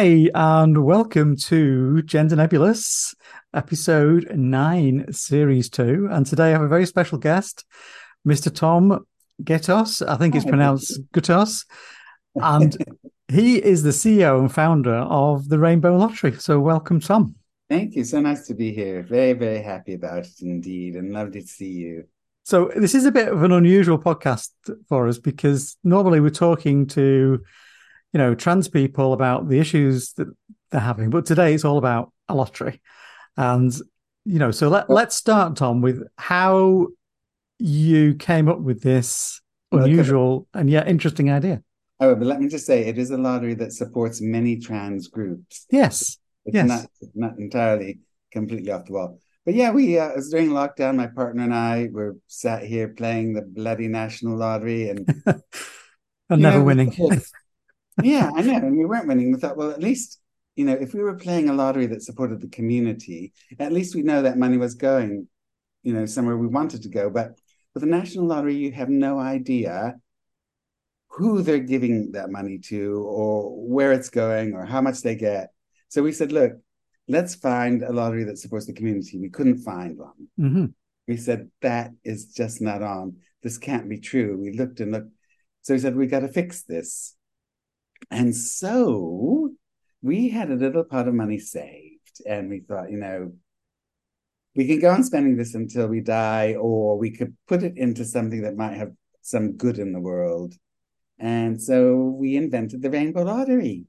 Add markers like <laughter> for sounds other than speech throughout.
Hi, and welcome to Gender Nebulous, episode nine, series two. And today I have a very special guest, Mr. Tom Gattos. I think it's pronounced Gutos. And he is the CEO and founder of the Rainbow Lottery. So, welcome, Tom. Thank you. So nice to be here. Very, very happy about it indeed, and lovely to see you. So, this is a bit of an unusual podcast for us because normally we're talking to you know, trans people about the issues that they're having. But today it's all about a lottery. And, you know, so let, let's start, Tom, with how you came up with this unusual and yet interesting idea. Oh, but let me just say, it is a lottery that supports many trans groups. Yes. It's yes. not, not entirely completely off the wall. But yeah, we uh, was during lockdown. My partner and I were sat here playing the bloody national lottery and <laughs> and never know, winning <laughs> yeah, I know. And we weren't winning. We thought, well, at least, you know, if we were playing a lottery that supported the community, at least we know that money was going, you know, somewhere we wanted to go. But with the national lottery, you have no idea who they're giving that money to or where it's going or how much they get. So we said, look, let's find a lottery that supports the community. We couldn't find one. Mm-hmm. We said, that is just not on. This can't be true. We looked and looked. So we said, we got to fix this. And so we had a little pot of money saved, and we thought, you know, we can go on spending this until we die, or we could put it into something that might have some good in the world. And so we invented the Rainbow Lottery.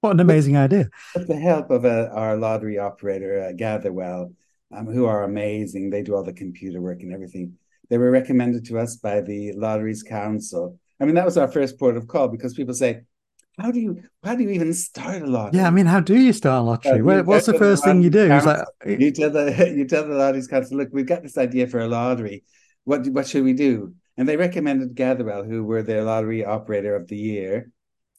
What an amazing with, idea. With the help of a, our lottery operator, uh, Gatherwell, um, who are amazing. They do all the computer work and everything. They were recommended to us by the Lotteries Council. I mean, that was our first port of call because people say, how do you how do you even start a lottery? Yeah, I mean, how do you start a lottery? Uh, What's the first thing you do? Council, like, you tell the <laughs> you tell the lotteries council, look, we've got this idea for a lottery. What what should we do? And they recommended Gatherwell, who were the lottery operator of the year.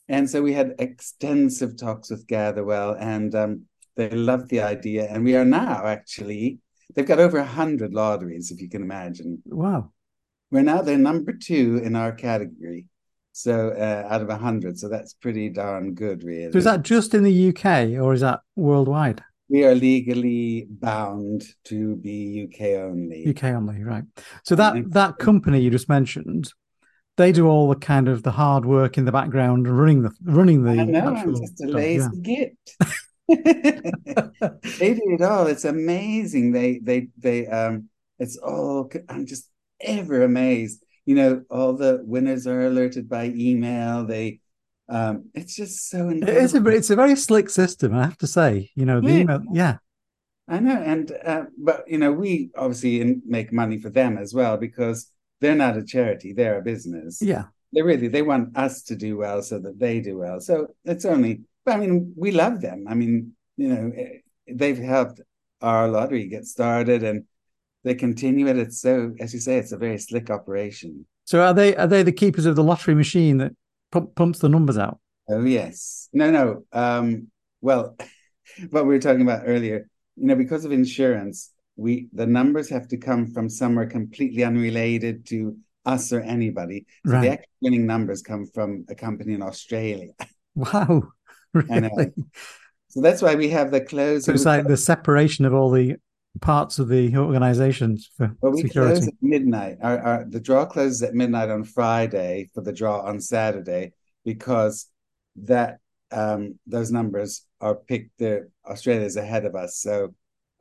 And so we had extensive talks with Gatherwell, and um, they loved the idea. And we are now actually they've got over hundred lotteries, if you can imagine. Wow. We're now they're number two in our category. So uh, out of a hundred, so that's pretty darn good, really. So is that just in the UK or is that worldwide? We are legally bound to be UK only. UK only, right? So that that company you just mentioned, they do all the kind of the hard work in the background, running the running the. I know, I'm just a lazy yeah. git. <laughs> they do it all. It's amazing. They they they um. It's all. I'm just ever amazed you know, all the winners are alerted by email. They, um, it's just so. Incredible. It's a it's a very slick system, I have to say. You know, the yeah. email, yeah. I know, and uh, but you know, we obviously make money for them as well because they're not a charity; they're a business. Yeah, they really they want us to do well so that they do well. So it's only, but I mean, we love them. I mean, you know, eh, they've helped our lottery get started, and they continue it. It's so, as you say, it's a very slick operation. So are they are they the keepers of the lottery machine that pump, pumps the numbers out? Oh yes, no, no. Um, well, <laughs> what we were talking about earlier, you know, because of insurance, we the numbers have to come from somewhere completely unrelated to us or anybody. So right. the actual winning numbers come from a company in Australia. <laughs> Wow, <laughs> really? So that's why we have the close. So it's like the separation of all the parts of the organizations for well, we security? close at midnight. Our, our, the draw closes at midnight on Friday for the draw on Saturday because that um, those numbers are picked. The Australia's ahead of us, so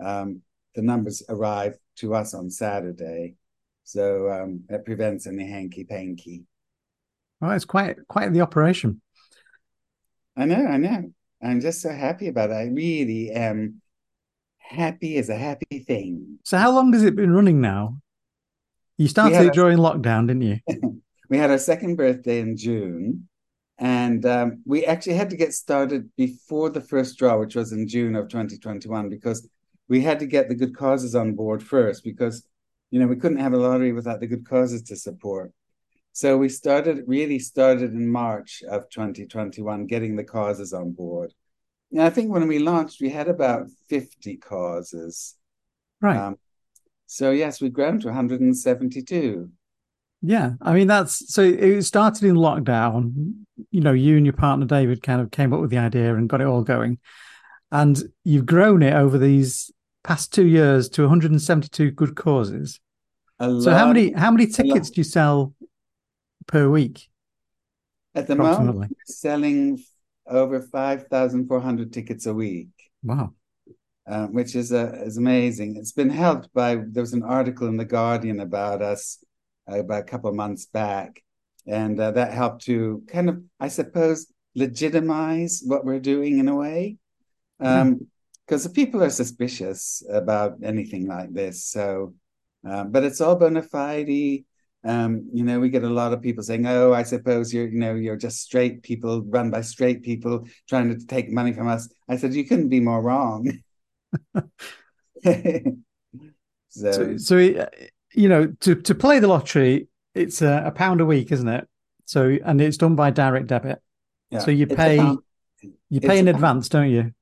um, the numbers arrive to us on Saturday. So um, it prevents any hanky panky. Well, it's quite quite the operation. I know, I know. I'm just so happy about it. I really am happy is a happy thing. So, how long has it been running now? You started it during lockdown, didn't you? <laughs> we had our second birthday in June, and um, we actually had to get started before the first draw, which was in June of 2021, because we had to get the good causes on board first, because you know we couldn't have a lottery without the good causes to support. So we started really started in March of 2021, getting the causes on board. I think when we launched, we had about 50 causes. Right. Um, so, yes, we've grown to 172. Yeah, I mean that's so it started in lockdown. You know, you and your partner David kind of came up with the idea and got it all going, and you've grown it over these past two years to 172 good causes. So how many how many tickets do you sell per week? At the moment, we're selling over 5,400 tickets a week. Wow. Uh, which is uh, is amazing. It's been helped by there was an article in the Guardian about us uh, about a couple of months back, and uh, that helped to kind of, I suppose, legitimize what we're doing in a way, because um, the people are suspicious about anything like this. So, um, but it's all bona fide. Um, you know, we get a lot of people saying, "Oh, I suppose you're, you know, you're just straight people run by straight people trying to take money from us." I said, "You couldn't be more wrong." <laughs> so, so, so, you know, to to play the lottery, it's a, a pound a week, isn't it? So, and it's done by direct debit. Yeah. So you pay, you pay in advance, don't you?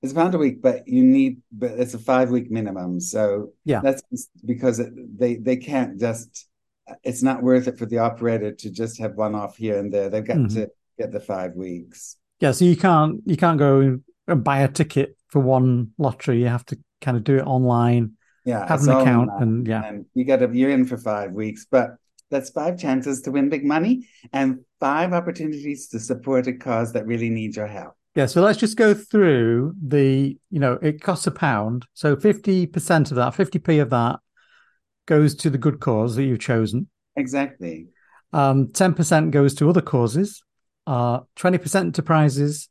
It's a pound a week, but you need, but it's a five week minimum. So yeah, that's because it, they they can't just it's not worth it for the operator to just have one off here and there. They've got mm-hmm. to get the five weeks. Yeah, so you can't you can't go and buy a ticket for one lottery. You have to kind of do it online. Yeah, have an account, and yeah, and you got to you're in for five weeks, but that's five chances to win big money and five opportunities to support a cause that really needs your help. Yeah, so let's just go through the, you know, it costs a pound. So 50% of that, 50p of that goes to the good cause that you've chosen. Exactly. Um, 10% goes to other causes, uh, 20% to prizes,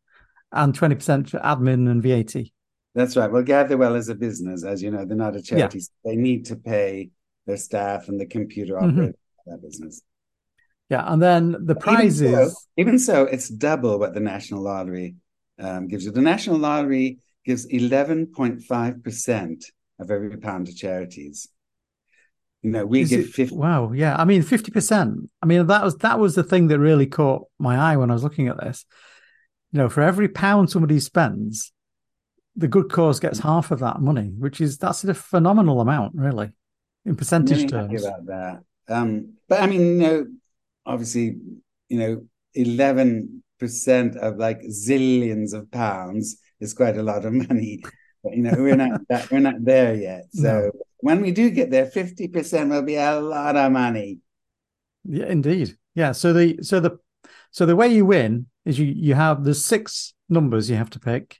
and 20% to admin and VAT. That's right. Well, Gatherwell is a business, as you know, they're not a charity. Yeah. They need to pay their staff and the computer mm-hmm. operator mm-hmm. that business. Yeah, and then the prizes. Even so, even so, it's double what the National Lottery um, gives you. The National Lottery gives 11.5% of every pound to charities. You know, we Is give it, 50. Wow. Yeah. I mean, 50%. I mean, that was, that was the thing that really caught my eye when I was looking at this. You know, for every pound somebody spends, the good cause gets half of that money, which is, that's a phenomenal amount, really, in percentage terms. About that. Um, but I mean, you know, obviously, you know, 11% of like zillions of pounds is quite a lot of money. But, you know, we're not <laughs> that, we're not there yet. So, no when we do get there, 50% will be a lot of money. Yeah, indeed. Yeah. So the so the so the way you win is you you have the six numbers you have to pick.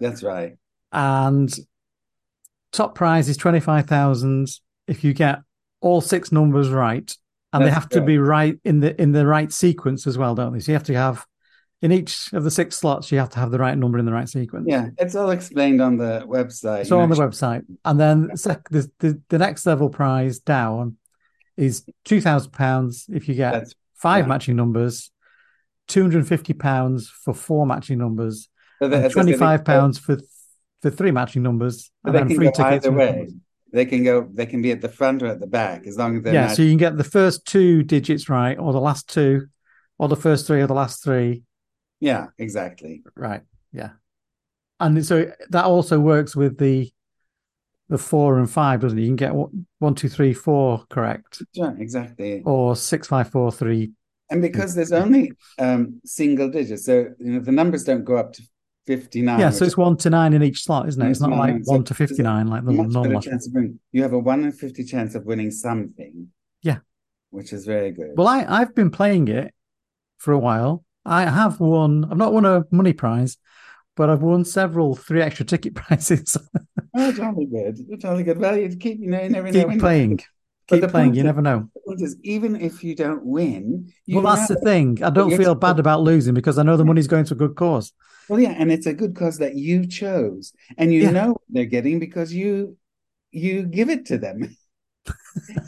That's right. And top prize is twenty five thousand if you get all six numbers right. And That's they have to be right in the in the right sequence as well, don't they? So you have to have in each of the six slots, you have to have the right number in the right sequence. Yeah, it's all explained on the website. So on the website, and then the, the, the next level prize down is two thousand pounds if you get That's, five yeah. matching numbers, two hundred and fifty pounds for four matching numbers, so twenty five pounds for for three matching numbers, and then free tickets. Either way. They can go. They can be at the front or at the back, as long as they're. Yeah, matching. so you can get the first two digits right, or the last two, or the first three, or the last three, yeah, exactly. Right. Yeah. And so that also works with the the four and five, doesn't it? You can get one, two, three, four correct. Yeah, exactly. Or six, five, four, three. And because there's only um, single digits, so you know the numbers don't go up to 59. Yeah, so it's one to nine in each slot, isn't it? It's not like one to 59 like the normal. Winning. You have a one in 50 chance of winning something. Yeah. Which is very good. Well, I, I've been playing it for a while I have won. I've not won a money prize, but I've won several three extra ticket <laughs> prizes. oh, jolly good, jolly good. Well, you keep you know, you never keep know playing. Keep playing. You never know. Is, even if you don't win, you well, that's the thing. I don't feel bad about losing because I know the money's going to a good cause. Well, yeah, and it's a good cause that you chose, and you yeah. know they're getting because you you give it to them. <laughs>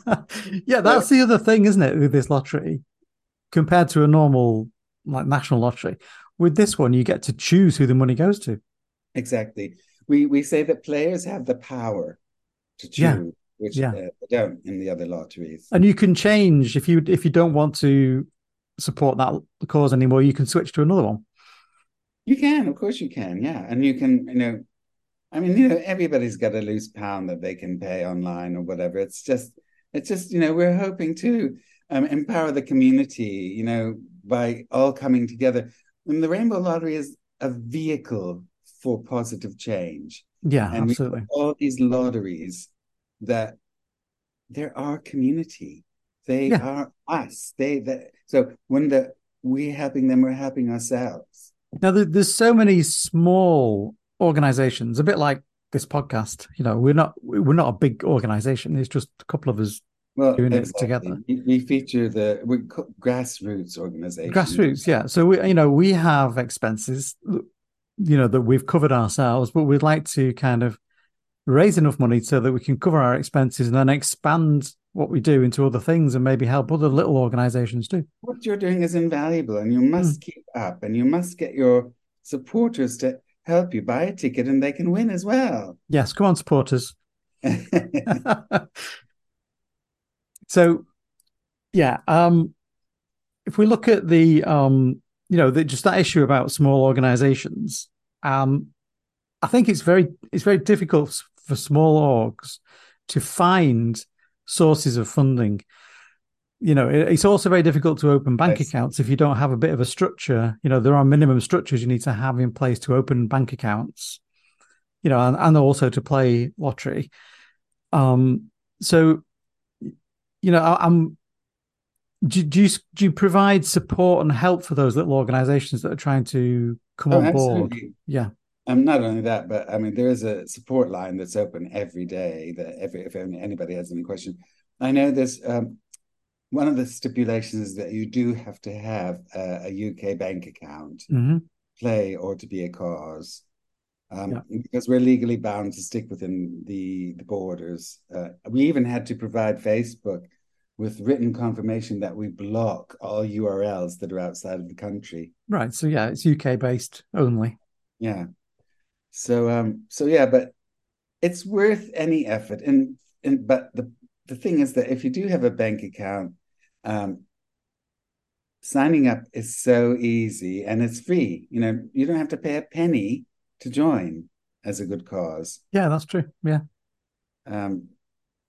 <laughs> yeah, that's the other thing, isn't it, with this lottery compared to a normal like national lottery. With this one, you get to choose who the money goes to. Exactly. We we say that players have the power to choose, yeah. which yeah. Uh, don't in the other lotteries. And you can change if you if you don't want to support that cause anymore. You can switch to another one. You can, of course, you can. Yeah, and you can, you know, I mean, you know, everybody's got a loose pound that they can pay online or whatever. It's just, it's just, you know, we're hoping to um, empower the community, you know, by all coming together. And the Rainbow Lottery is a vehicle for positive change. Yeah, and absolutely. all these lotteries that they're our community. They Yeah. are us. They that so when the we helping them, we're helping ourselves. Now, there, there's so many small organizations, a bit like this podcast. You know, we're not we're not a big organization. It's just a couple of us Well, Doing it together. We, feature the we grassroots organization. grassroots. Yeah. So we, you know, we have expenses, you know, that we've covered ourselves, but we'd like to kind of raise enough money so that we can cover our expenses and then expand what we do into other things and maybe help other little organizations too. What you're doing is invaluable, and you must mm. keep up, and you must get your supporters to help you buy a ticket, and they can win as well. Yes. Come on, supporters. <laughs> <laughs> so yeah um if we look at the um you know the, just that issue about small organizations um i think it's very it's very difficult for small orgs to find sources of funding. You know it- it's also very difficult to open bank Yes. accounts if you don't have a bit of a structure. You know there are minimum structures you need to have in place to open bank accounts you know and, and also to play lottery. Um so you know I, i'm do, do you do you provide support and help for those little organizations that are trying to come Oh, on board absolutely. yeah Um, not only that, but I mean, there is a support line that's open every day. That every if anybody has any question, I know there's um, one of the stipulations is that you do have to have a, a UK bank account, hmm play or to be a cause, um, Yeah. because we're legally bound to stick within the the borders. Uh, we even had to provide Facebook with written confirmation that we block all URLs that are outside of the country. right so yeah it's uk based only Yeah. So um so yeah, but it's worth any effort. And and but the the thing is that if you do have a bank account, um signing up is so easy and it's free. You know, you don't have to pay a penny to join as a good cause. yeah that's true yeah Um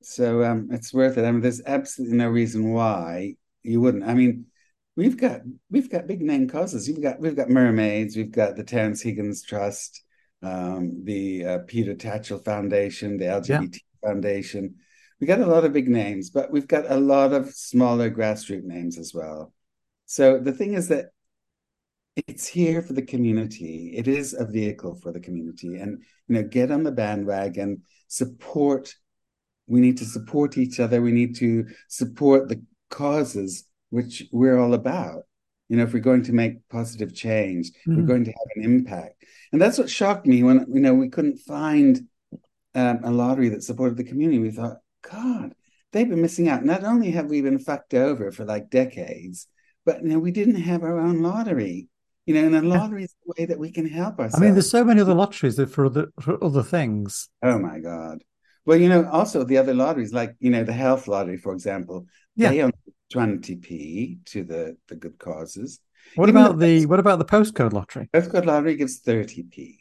so um it's worth it. I mean, there's absolutely no reason why you wouldn't. I mean, we've got we've got big name causes. We've got we've got mermaids, we've got the Terence Higgins Trust, um, the uh, Peter Tatchell Foundation, the LGBT Foundation. We got a lot of big names, but we've got a lot of smaller grassroots names as well. So the thing is that it's here for the community. It is a vehicle for the community, and you know, get on the bandwagon, support. We need to support each other. We need to support the causes which we're all about. You know, if we're going to make positive change, if we're Mhm. going to have an impact, and that's what shocked me when you know we couldn't find um, a lottery that supported the community. We thought, God, they've been missing out. Not only have we been fucked over for like decades, but you know, we didn't have our own lottery. You know, and a lottery is the way that we can help ourselves. i mean there's so many other lotteries that for other for other things Oh my God. Well, you know, also the other lotteries, like, you know, the health lottery, for example, Yeah. they own 20p to the, the good causes. what Even about the- the what about the postcode lottery Postcode lottery gives 30p.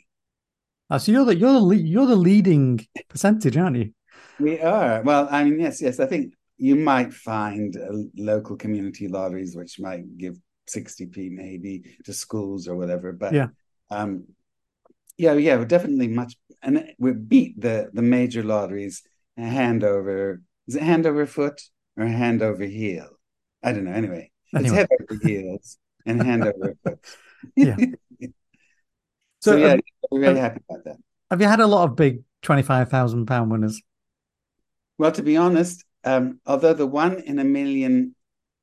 uh, so you're the you're the you're the leading percentage aren't you We are. Well, I mean, yes, yes. I think you might find uh, local community lotteries which might give 60p maybe to schools or whatever. But Yeah. um, yeah, yeah, we're definitely much, and we beat the the major lotteries hand over. Is it hand over foot or hand over heel? I don't know. Anyway, it's Anyway. head over heels and hand over <laughs> foot. Yeah. <laughs> So, So, yeah, have- we're very have- happy about that. have you had a lot of big 25,000 pound winners Well, to be honest, um, although the one in a million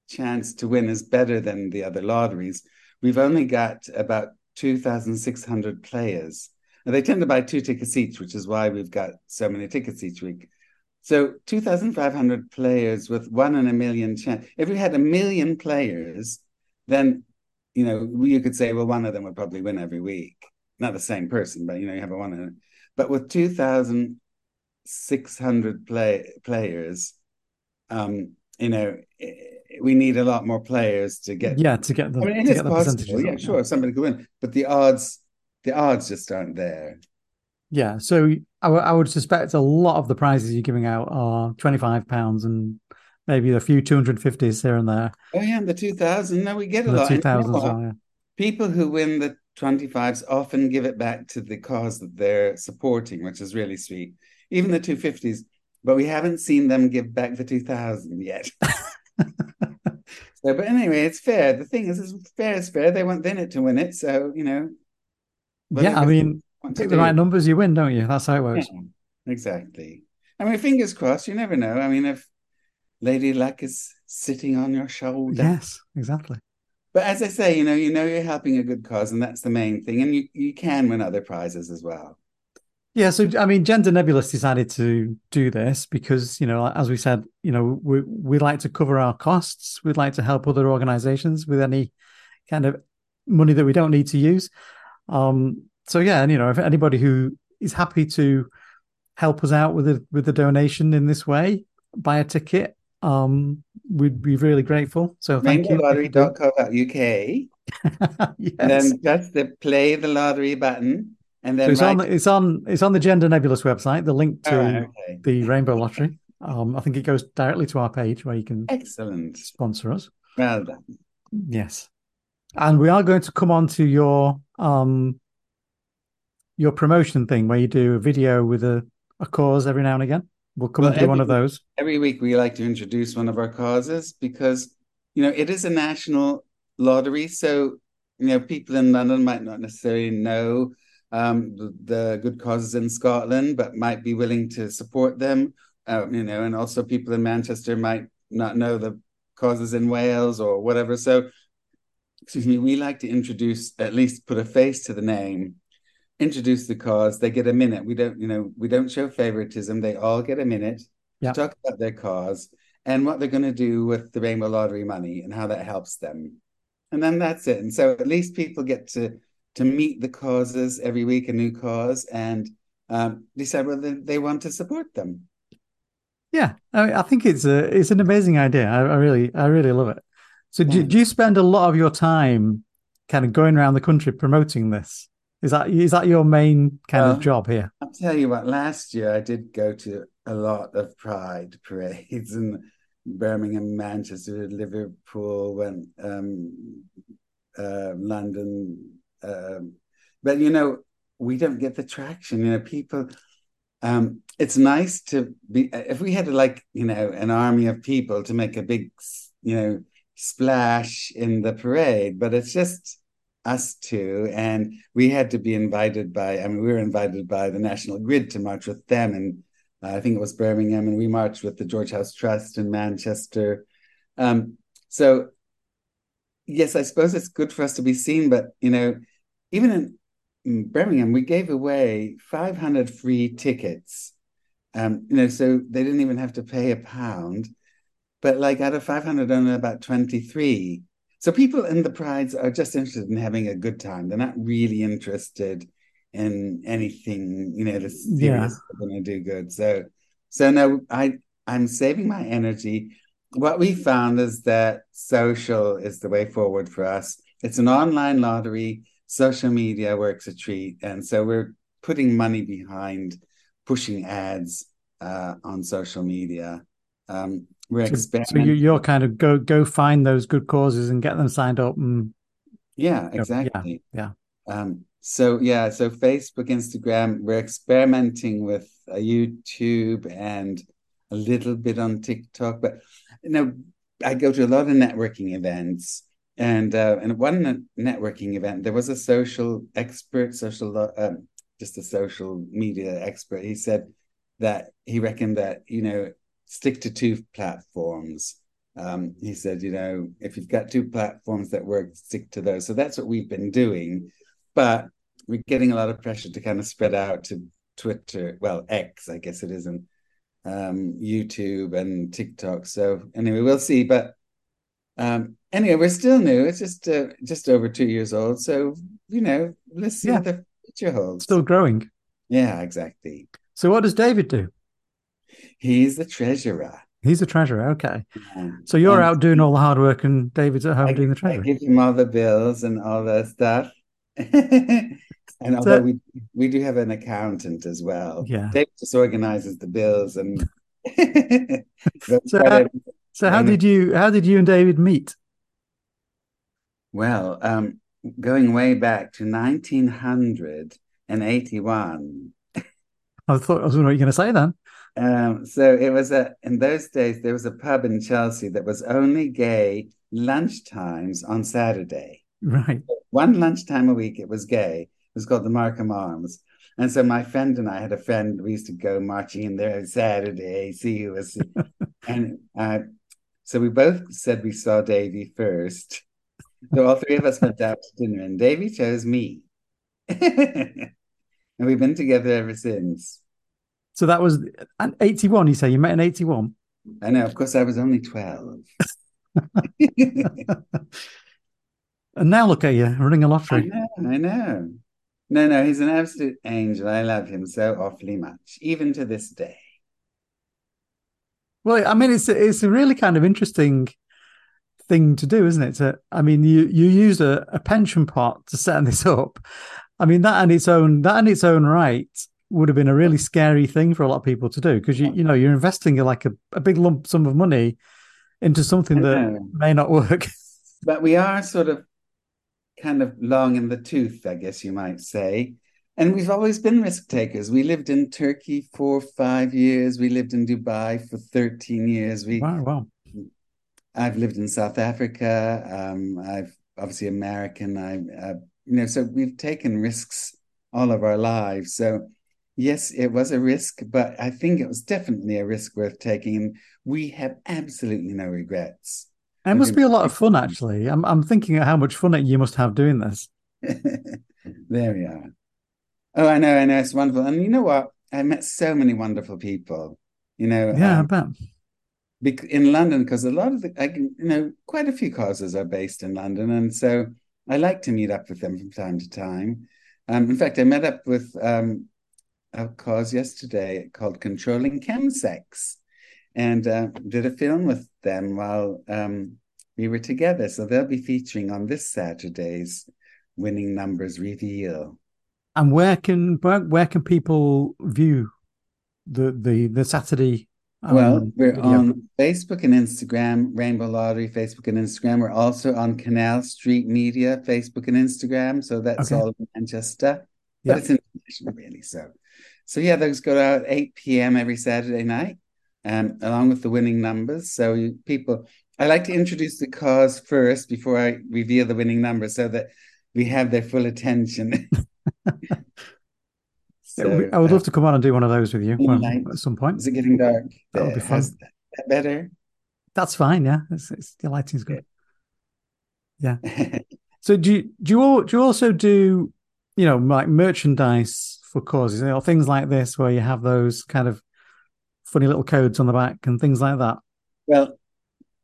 chance to win is better than the other lotteries, we've only got about 2,600 players. And they tend to buy two tickets each, which is why we've got so many tickets each week. So 2,500 players with one in a million chance. If we had a million players, then, you know, you could say, well, one of them would probably win every week. Not the same person, but, you know, you have a one in it. But with 2,600 play players um you know eh, we need a lot more players to get yeah to get the I mean, it is possible percentages yeah up, sure somebody could win but the odds the odds just aren't there Yeah, so I, would suspect a lot of the prizes you're giving out are twenty five pounds and maybe a few 250s here and there. Oh yeah, and the 2000. No, we get a And lot. And you 2000s, what? yeah. People who win the 25s often give it back to the cause that they're supporting, which is really sweet. Even the 250s, but we haven't seen them give back the 2000 yet. <laughs> so, but anyway, it's fair. The thing is, it's fair is fair. They want in it to win it, so you know. yeah, I mean, pick the right numbers, you win, don't you? That's how it works. Yeah, exactly. I mean, fingers crossed. You never know. I mean, if Lady Luck is sitting on your shoulder, Yes, exactly. But as I say, you know, you know you're helping a good cause, and that's the main thing. And you, you can win other prizes as well. Yeah, so I mean, Gender Nebulous decided to do this because, you know, as we said, you know, we we like to cover our costs. We'd like to help other organizations with any kind of money that we don't need to use. Um, so yeah, and you know, if anybody who is happy to help us out with a with the donation in this way, buy a ticket, um, we'd be really grateful. So thank you. RainbowLottery.co.uk. <laughs> yes. And then just the play the lottery button, and So then it's on write- it's on it's on the Gender Nebulous website, the link to right, okay. the Rainbow Lottery. Um, I think it goes directly to our page where you can Excellent. sponsor us. Well done. Yes. And we are going to come on to your um your promotion thing where you do a video with a, a cause every now and again. We'll come Well, do one of those. Every week we like to introduce one of our causes because you know it is a national lottery, so you know people in London might not necessarily know um, the, the good causes in Scotland, but might be willing to support them. Uh, you know, and also people in Manchester might not know the causes in Wales or whatever. So, excuse me, we like to introduce at least put a face to the name, introduce the cause. They get a minute. We don't, you know, we don't show favoritism. They all get a minute Yeah. to talk about their cause and what they're going to do with the Rainbow Lottery money and how that helps them. And then that's it. And so at least people get to to meet the causes every week, a new cause, and um, decide whether they want to support them. Yeah. I, I think it's a it's an amazing idea. I, I really I really love it. So do, do you spend a lot of your time kind of going around the country promoting this? Is that is that your main kind Well, of job here? I'll tell you what, last year I did go to a lot of pride <laughs> parades in Birmingham, Manchester, Liverpool, when um, uh, London. Um, but you know, we don't get the traction. You know, people. Um, it's nice to be if we had like you know an army of people to make a big you know splash in the parade, but it's just us two, and we had to be invited by. I mean, we were invited by the National Grid to march with them, and uh, I think it was Birmingham, and we marched with the George House Trust in Manchester. Um, so, yes, I suppose it's good for us to be seen, but you know, even in, in Birmingham, we gave away 500 free tickets. Um, you know, so they didn't even have to pay a pound. But like out of 500, only about 23. So people in the prides are just interested in having a good time. They're not really interested in anything, you know, that's serious Yeah. going to do good. So, so no, I I'm saving my energy. What we found is that social is the way forward for us. It's an online lottery. Social media works a treat, and so we're putting money behind pushing ads uh, on social media. Um, we're So, so you, you're kind of go go find those good causes and get them signed up and Yeah, yeah, exactly. yeah. Um, so yeah, so Facebook, Instagram, we're experimenting with uh, YouTube and a little bit on TikTok. But you know, I go to a lot of networking events, and uh, and one networking event there was a social expert, social lo- um, just a social media expert. He said that he reckoned that you know stick to two platforms. Um, he said, you know, if you've got two platforms that work, stick to those. So that's what we've been doing. But we're getting a lot of pressure to kind of spread out to Twitter, well, X, I guess it is, and um, YouTube and TikTok. So anyway, we'll see. But um, anyway, we're still new. It's just uh, just over two years old. So you know, let's see Yeah. what the future holds. still growing. Yeah, exactly. So what does David do? He's the treasurer. He's a treasurer. Okay. So you're out doing all the hard work and David's at home I, doing the I treasury. give him all the bills and all that stuff. <laughs> and although we we do have an accountant as well, yeah. Dave just organizes the bills and <laughs> So uh, So how did you how did you and David meet? Well, um, going way back to 1981. I thought I was wondering what you're going to say then. Um, so it was a in those days there was a pub in Chelsea that was only gay lunchtimes on Saturday. Right. One lunchtime a week it was gay. It was called the Markham Arms. And so my friend and I had a friend, we used to go marching in there on Saturday, see who was <laughs> and uh, so we both said we saw Davy first. So all three of us went out to dinner, and Davy chose me. <laughs> and we've been together ever since. So that was an 81, you say? You met in 81? I know. Of course, I was only 12. <laughs> and now look at you, running a lottery. I know. I know. No, no, he's an absolute angel. I love him so awfully much, even to this day. Well, I mean, it's it's a really kind of interesting thing to do, isn't it? To, I mean, you you used a, a pension pot to set this <laughs> up. I mean, that and its own that and its own right would have been a really scary thing for a lot of people to do because you you know you're investing like a, a big lump sum of money into something that may not work. <laughs> But we are sort of kind of long in the tooth, I guess you might say. And we've always been risk takers. We lived in Turkey for five years. We lived in Dubai for 13 years. We wow, wow. I've lived in South Africa. Um, I've obviously American. I, uh, you know, so we've taken risks all of our lives. So yes, it was a risk, but I think it was definitely a risk worth taking. We have absolutely no regrets. It must be a lot of fun, actually. I'm I'm thinking of how much fun you must have doing this. <laughs> there we are. Oh, I know, I know, it's wonderful. And you know what? I met so many wonderful people. You know, yeah, um, I bet. In London, because a lot of the, I, you know, quite a few causes are based in London, and so I like to meet up with them from time to time. Um, in fact, I met up with um, a cause yesterday called Controlling Chemsex, and uh, did a film with them while um, we were together. So they'll be featuring on this Saturday's Winning Numbers Reveal. And where can where, where can people view the the the Saturday? Um, well, we're video? on Facebook and Instagram, Rainbow Lottery, Facebook and Instagram. We're also on Canal Street Media, Facebook and Instagram. So that's okay. all in Manchester, but yep. it's international really. So, so yeah, those go out 8 p.m. every Saturday night, um, along with the winning numbers. So people, I like to introduce the cause first before I reveal the winning numbers, so that we have their full attention. <laughs> so, I would love uh, to come on and do one of those with you well, at some point. Is it getting dark? That would be fun. That better? That's fine. Yeah, it's, it's, the lighting's good. Yeah. <laughs> so do you do you do you also do you know like merchandise for causes? You know things like this where you have those kind of funny little codes on the back and things like that. Well,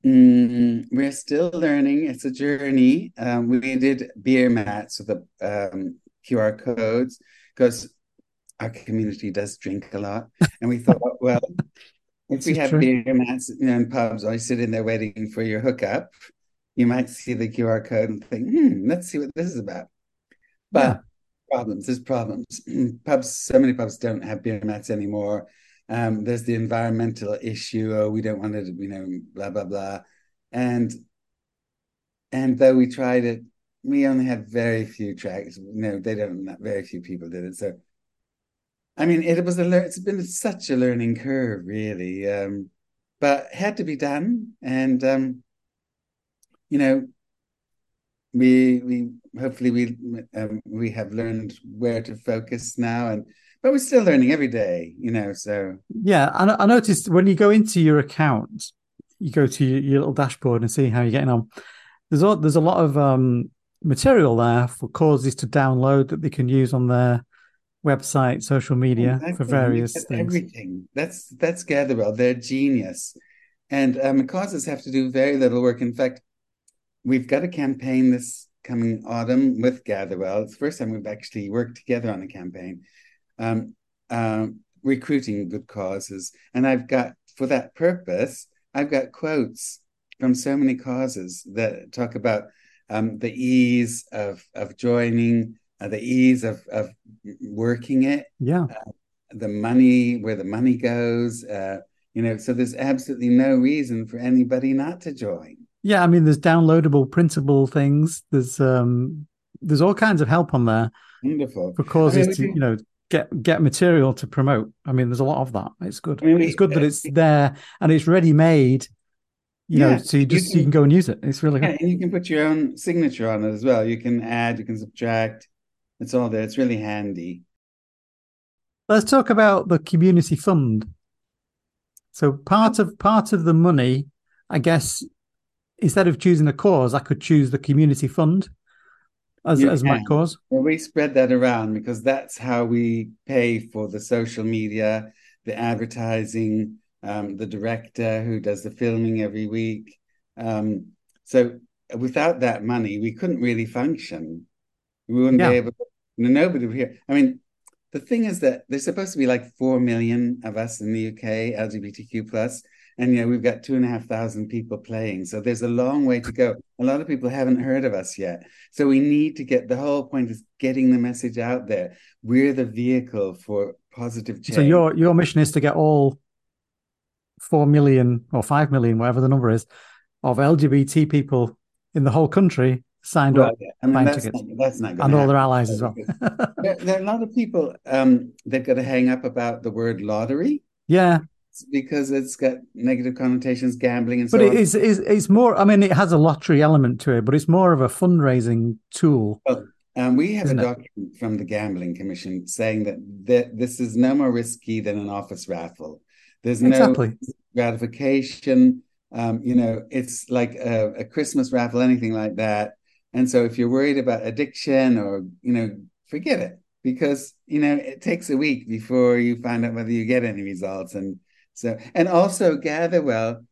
Mm, we're still learning. It's a journey. Um, we did beer mats with the um, QR codes because our community does drink a lot, and we thought, <laughs> well, if we have true. beer mats you know, in pubs, or you sit in there waiting for your hookup, you might see the QR code and think, hmm, let's see what this is about. But yeah. problems, there's problems. <clears throat> pubs, so many pubs don't have beer mats anymore. Um, there's the environmental issue. Oh, we don't want to, you know, blah blah blah. And and though we tried it, we only had very few tracks. No, they don't. Very few people did it. So, I mean, it was a. It's been such a learning curve, really. Um, but had to be done, and um, you know, we we hopefully we um, we have learned where to focus now and but we're still learning every day, you know. So yeah, I, I noticed when you go into your account, you go to your, your, little dashboard and see how you're getting on. There's a, there's a lot of um, material there for causes to download that they can use on their website, social media for various things. Everything that's that's Gatherwell. They're genius, and um, causes have to do very little work. In fact, we've got a campaign this coming autumn with Gatherwell. It's the first time we've actually worked together on a campaign um, uh, recruiting good causes. And I've got, for that purpose, I've got quotes from so many causes that talk about um, the ease of, of joining, uh, the ease of, of working it. Yeah. Uh, the money, where the money goes, uh, You know, so there's absolutely no reason for anybody not to join. Yeah, I mean, there's downloadable, printable things. There's um, there's all kinds of help on there. Wonderful for causes I mean, to you know get get material to promote. I mean, there's a lot of that. It's good. I mean, it's good that uh, it's there and it's ready made. You yeah, know, so you just you can, you can, go and use it. It's really yeah, good. and you can put your own signature on it as well. You can add, you can subtract. It's all there. It's really handy. Let's talk about the community fund. So part of part of the money, I guess, instead of choosing a cause, I could choose the community fund as, you as my cause? Well, we spread that around because that's how we pay for the social media, the advertising, um, the director who does the filming every week. Um, so without that money, we couldn't really function. We wouldn't yeah. be able. To, nobody would hear. I mean, the thing is that there's supposed to be like four million of us in the UK LGBTQ plus, and you know we've got two and a half thousand people playing so there's a long way to go a lot of people haven't heard of us yet so we need to get the whole point is getting the message out there we're the vehicle for positive change so your your mission is to get all 4 million or 5 million whatever the number is of lgbt people in the whole country signed well, up yeah. I mean, that's tickets. Not, that's not and happen. all their allies as well there, there, are a lot of people um, that got to hang up about the word lottery yeah because it's got negative connotations, gambling, and so. But it is, is it's more. I mean, it has a lottery element to it, but it's more of a fundraising tool. Well, um, we have a document it? from the Gambling Commission saying that, that this is no more risky than an office raffle. There's exactly. no gratification. Um, you know, it's like a, a Christmas raffle, anything like that. And so, if you're worried about addiction or you know, forget it because you know it takes a week before you find out whether you get any results and so, and also Gatherwell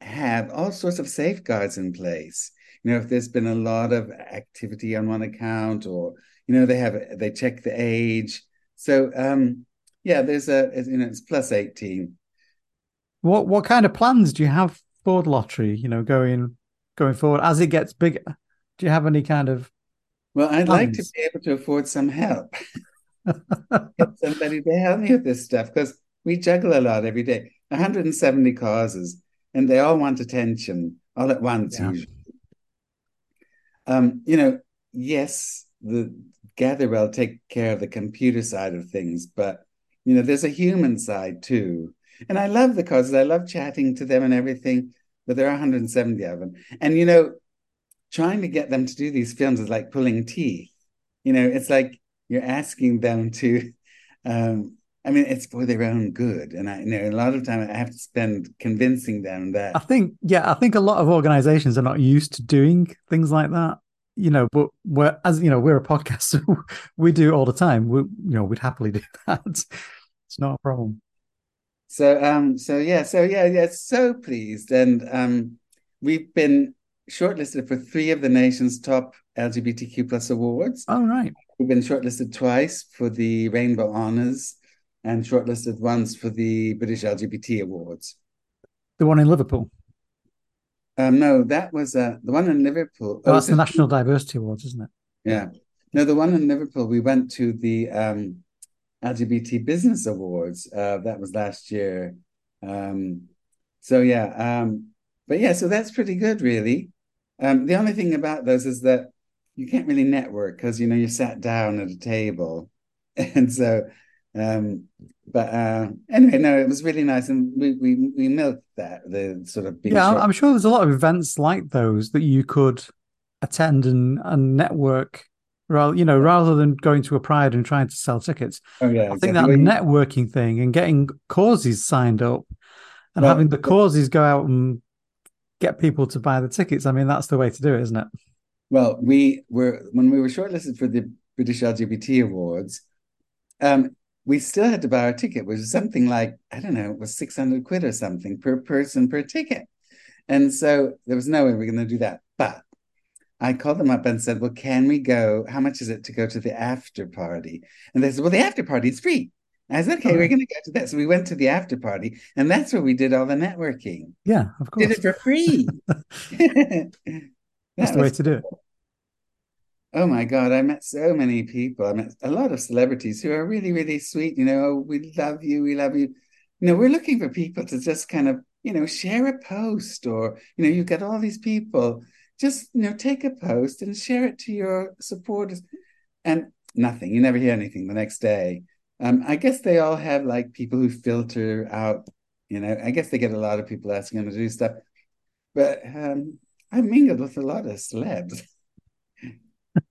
have all sorts of safeguards in place. You know, if there's been a lot of activity on one account, or you know, they have they check the age. So, um, yeah, there's a you know, it's plus eighteen. What what kind of plans do you have for the lottery? You know, going going forward as it gets bigger. Do you have any kind of? Well, I'd plans? like to be able to afford some help. <laughs> Get somebody to help me with this stuff because we juggle a lot every day. 170 causes, and they all want attention all at once, yeah. usually. Um, you know, yes, the Gatherwell take care of the computer side of things, but you know, there's a human side too. And I love the causes. I love chatting to them and everything, but there are 170 of them. And you know, trying to get them to do these films is like pulling teeth. You know, it's like you're asking them to <laughs> um, I mean, it's for their own good, and I you know a lot of time I have to spend convincing them that. I think, yeah, I think a lot of organisations are not used to doing things like that. You know, but we're as you know, we're a podcast, so <laughs> we do all the time. We, you know, we'd happily do <laughs> that. It's not a problem. So, um, so yeah, so yeah, yeah, so pleased, and um, we've been shortlisted for three of the nation's top LGBTQ plus awards. Oh, right. We've been shortlisted twice for the Rainbow Honours and shortlisted once for the British LGBT Awards. The one in Liverpool? Um, no, that was uh, the one in Liverpool. Oh, that's the National Diversity Awards, isn't it? Yeah. No, the one in Liverpool, we went to the um, LGBT Business Awards. Uh, that was last year. Um, so, yeah. Um, but yeah, so that's pretty good, really. Um, the only thing about those is that you can't really network because, you know, you sat down at a table. <laughs> And so um, but uh, anyway, no, it was really nice, and we we we milked that the sort of yeah. Shop. I'm sure there's a lot of events like those that you could attend and and network. Rather, you know, rather than going to a pride and trying to sell tickets. Oh yeah, I think that networking thing and getting causes signed up and well, having the causes go out and get people to buy the tickets. I mean, that's the way to do it, isn't it? Well, we were when we were shortlisted for the British LGBT Awards. Um, we still had to buy our ticket, which was something like, I don't know, it was 600 quid or something per person per ticket. And so there was no way we are going to do that. But I called them up and said, Well, can we go? How much is it to go to the after party? And they said, Well, the after party is free. I said, Okay, we're going to go to that. So we went to the after party, and that's where we did all the networking. Yeah, of course. Did it for free. <laughs> <laughs> that's the way to do it. Oh my God, I met so many people. I met a lot of celebrities who are really, really sweet. You know, oh, we love you, we love you. you know, we're looking for people to just kind of, you know, share a post or, you know, you get all these people, just, you know, take a post and share it to your supporters. And nothing, you never hear anything the next day. Um, I guess they all have like people who filter out, you know, I guess they get a lot of people asking them to do stuff. But um, I've mingled with a lot of celebs. <laughs>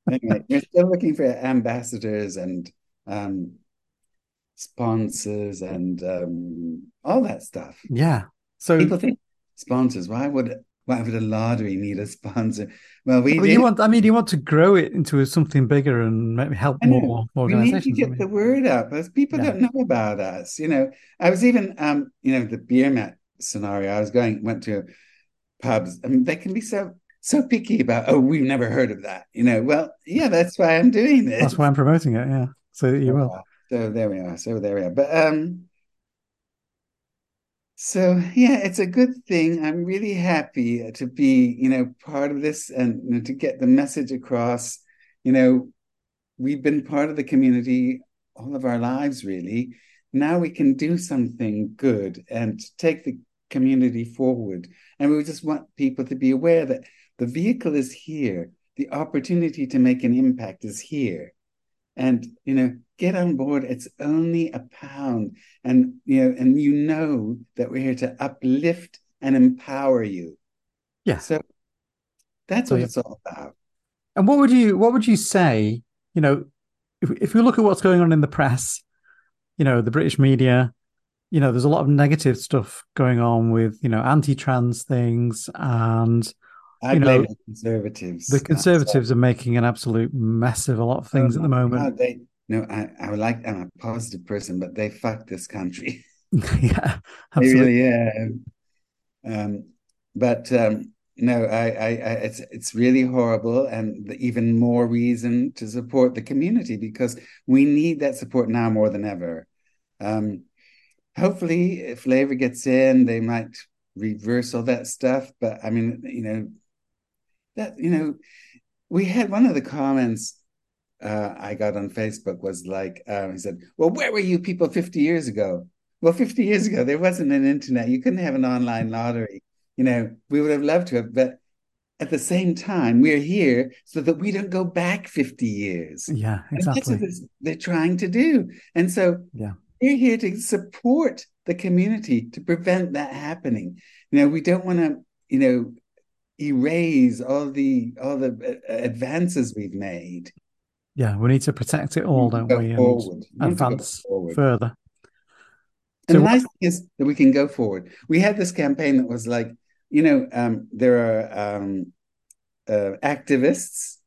anyway, we're still looking for ambassadors and um, sponsors and um, all that stuff. Yeah. So people think sponsors. Why would why would a lottery need a sponsor? Well, we well, you want. I mean, you want to grow it into something bigger and maybe help more organizations. We need to get the word out because people yeah. don't know about us. You know, I was even, um, you know, the beer mat scenario. I was going, went to pubs. I mean, they can be so so picky about. Oh, we've never heard of that. You know, well, yeah, that's why I'm doing this. That's why I'm promoting it. Yeah, so that you will. So there we are. So there we are. But um, so yeah, it's a good thing. I'm really happy to be, you know, part of this and you know, to get the message across. You know, we've been part of the community all of our lives, really. Now we can do something good and take the community forward. And we just want people to be aware that the vehicle is here, the opportunity to make an impact is here. And, you know, get on board. It's only a pound. And you know, and you know that we're here to uplift and empower you. Yeah. So that's so, what yeah. it's all about. And what would you what would you say, you know, if if you look at what's going on in the press, you know, the British media, you know, there's a lot of negative stuff going on with, you know, anti-trans things and I you know, the conservatives. The conservatives are making an absolute mess of a lot of things oh, at the moment. God, they no, I, I would like I'm a positive person, but they fuck this country. <laughs> <laughs> yeah, absolutely. Really, yeah. Um, but um, no, I, I, I, it's it's really horrible, and even more reason to support the community because we need that support now more than ever. Um, hopefully, if Labour gets in, they might reverse all that stuff. But I mean, you know, that you know, we had one of the comments uh, I got on Facebook was like, um, he said, Well, where were you people 50 years ago? Well, 50 years ago, there wasn't an internet. You couldn't have an online lottery. You know, we would have loved to have, but at the same time, we're here so that we don't go back 50 years. Yeah, exactly. that's what they're trying to do. And so yeah. we're here to support the community to prevent that happening. You know, we don't want to, you know, erase all the all the uh, advances we've made yeah, we need to protect it all, don't we? And advance further. And so, the nice thing is that we can go forward. We had this campaign that was like, you know, um, there are um, uh, activists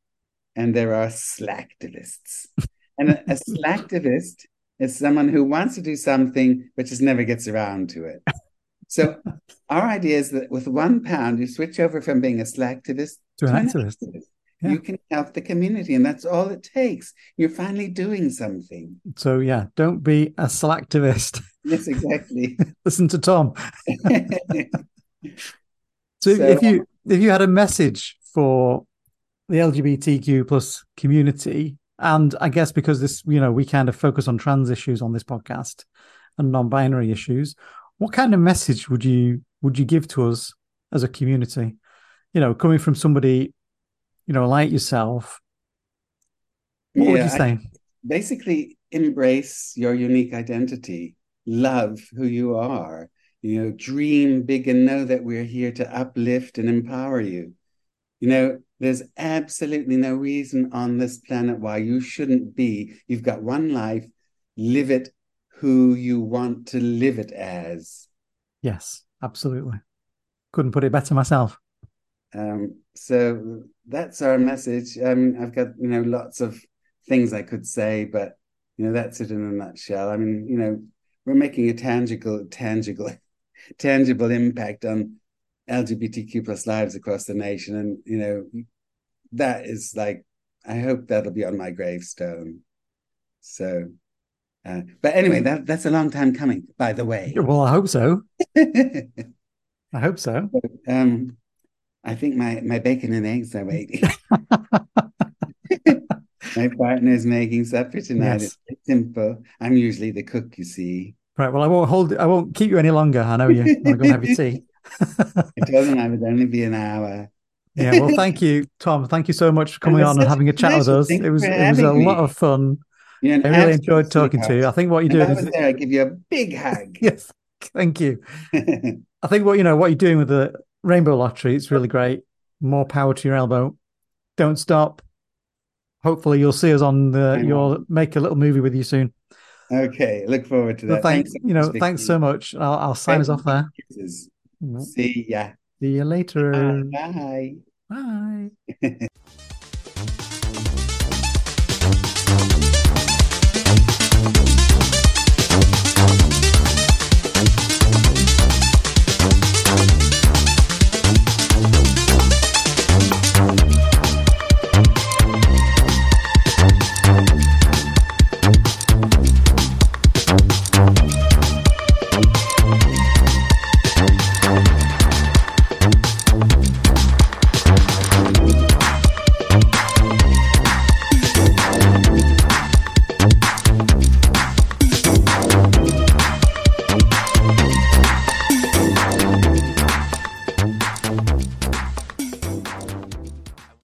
and there are slacktivists. <laughs> and a, a slacktivist is someone who wants to do something but just never gets around to it. So our idea is that with one pound, you switch over from being a slacktivist to, an activist. activist. Yeah. You can help the community, and that's all it takes. You're finally doing something. So, yeah, don't be a slacktivist. Yes, exactly. <laughs> Listen to Tom. <laughs> so, so, if you if you had a message for the LGBTQ plus community, and I guess because this, you know, we kind of focus on trans issues on this podcast and non-binary issues, what kind of message would you would you give to us as a community? You know, coming from somebody you know, like yourself, what yeah, would you say? I, basically, embrace your unique identity, love who you are, you know, dream big and know that we're here to uplift and empower you. You know, there's absolutely no reason on this planet why you shouldn't be. You've got one life, live it who you want to live it as. Yes, absolutely. Couldn't put it better myself. Um, so that's our message. Um, I've got you know lots of things I could say, but you know that's it in a nutshell. I mean, you know, we're making a tangible, tangible, <laughs> tangible impact on LGBTQ plus lives across the nation, and you know that is like I hope that'll be on my gravestone. So, uh, but anyway, that that's a long time coming. By the way, well, I hope so. <laughs> I hope so. Um, I think my, my bacon and eggs are waiting. <laughs> <laughs> my partner's making supper tonight. Yes. It's simple. I'm usually the cook, you see. Right. Well, I won't hold. I won't keep you any longer. I know you want to go and have your tea. it doesn't. I would only be an hour. yeah. Well, thank you, Tom. Thank you so much for coming on and having a chat with us. It was it was a me. lot of fun. I really enjoyed talking to you. I think what you're doing is there, I give you a big hug. <laughs> yes. Thank you. <laughs> I think what you know what you're doing with the rainbow lottery. It's really great. More power to your elbow. Don't stop. Hopefully, you'll see us on the. You'll make a little movie with you soon. Okay, look forward to that. Well, thanks, thanks, you know, thanks so much. I'll, I'll sign us off there. See ya. See you later. Bye. Bye. <laughs>